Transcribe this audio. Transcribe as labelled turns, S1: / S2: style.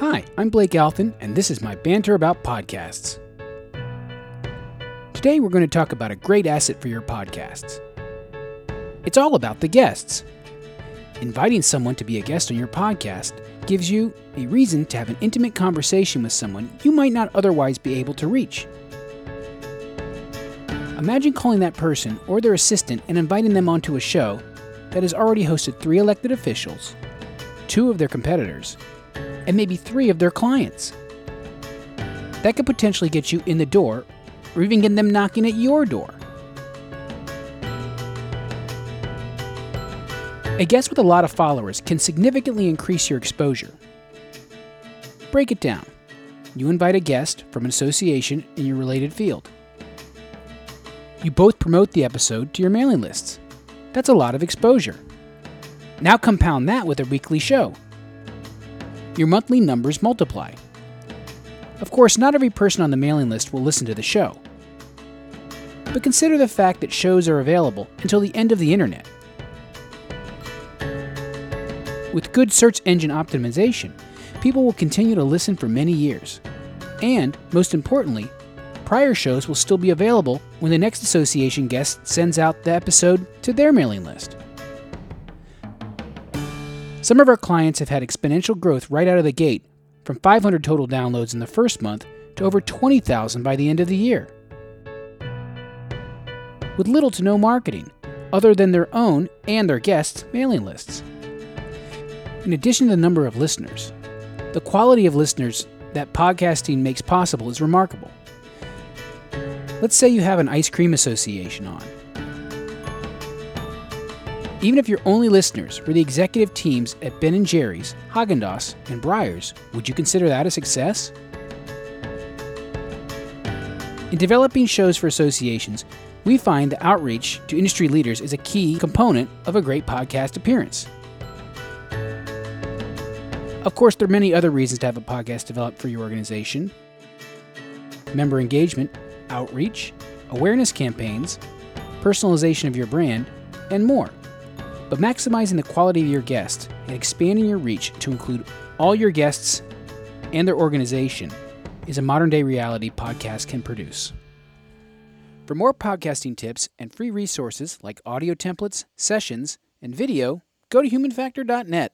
S1: Hi, I'm Blake Alphen, and this is my banter about podcasts. Today, we're going to talk about a great asset for your podcasts. It's all about the guests. Inviting someone to be a guest on your podcast gives you a reason to have an intimate conversation with someone you might not otherwise be able to reach. Imagine calling that person or their assistant and inviting them onto a show that has already hosted three elected officials, two of their competitors, and maybe three of their clients. That could potentially get you in the door or even get them knocking at your door. A guest with a lot of followers can significantly increase your exposure. Break it down. You invite a guest from an association in your related field. You both promote the episode to your mailing lists. That's a lot of exposure. Now compound that with a weekly show. Your monthly numbers multiply. Of course, not every person on the mailing list will listen to the show. But consider the fact that shows are available until the end of the internet. With good search engine optimization, people will continue to listen for many years. And, most importantly, prior shows will still be available when the next association guest sends out the episode to their mailing list. Some of our clients have had exponential growth right out of the gate, from 500 total downloads in the first month to over 20,000 by the end of the year. With little to no marketing, other than their own and their guests' mailing lists. In addition to the number of listeners, the quality of listeners that podcasting makes possible is remarkable. Let's say you have an ice cream association on. Even if your only listeners were the executive teams at Ben & Jerry's, Haagen-Dazs, and Breyers, would you consider that a success? In developing shows for associations, we find that outreach to industry leaders is a key component of a great podcast appearance. Of course, there are many other reasons to have a podcast developed for your organization member engagement, outreach, awareness campaigns, personalization of your brand, and more. But maximizing the quality of your guest and expanding your reach to include all your guests and their organization is a modern day reality podcast can produce. For more podcasting tips and free resources like audio templates, sessions, and video, go to humanfactor.net.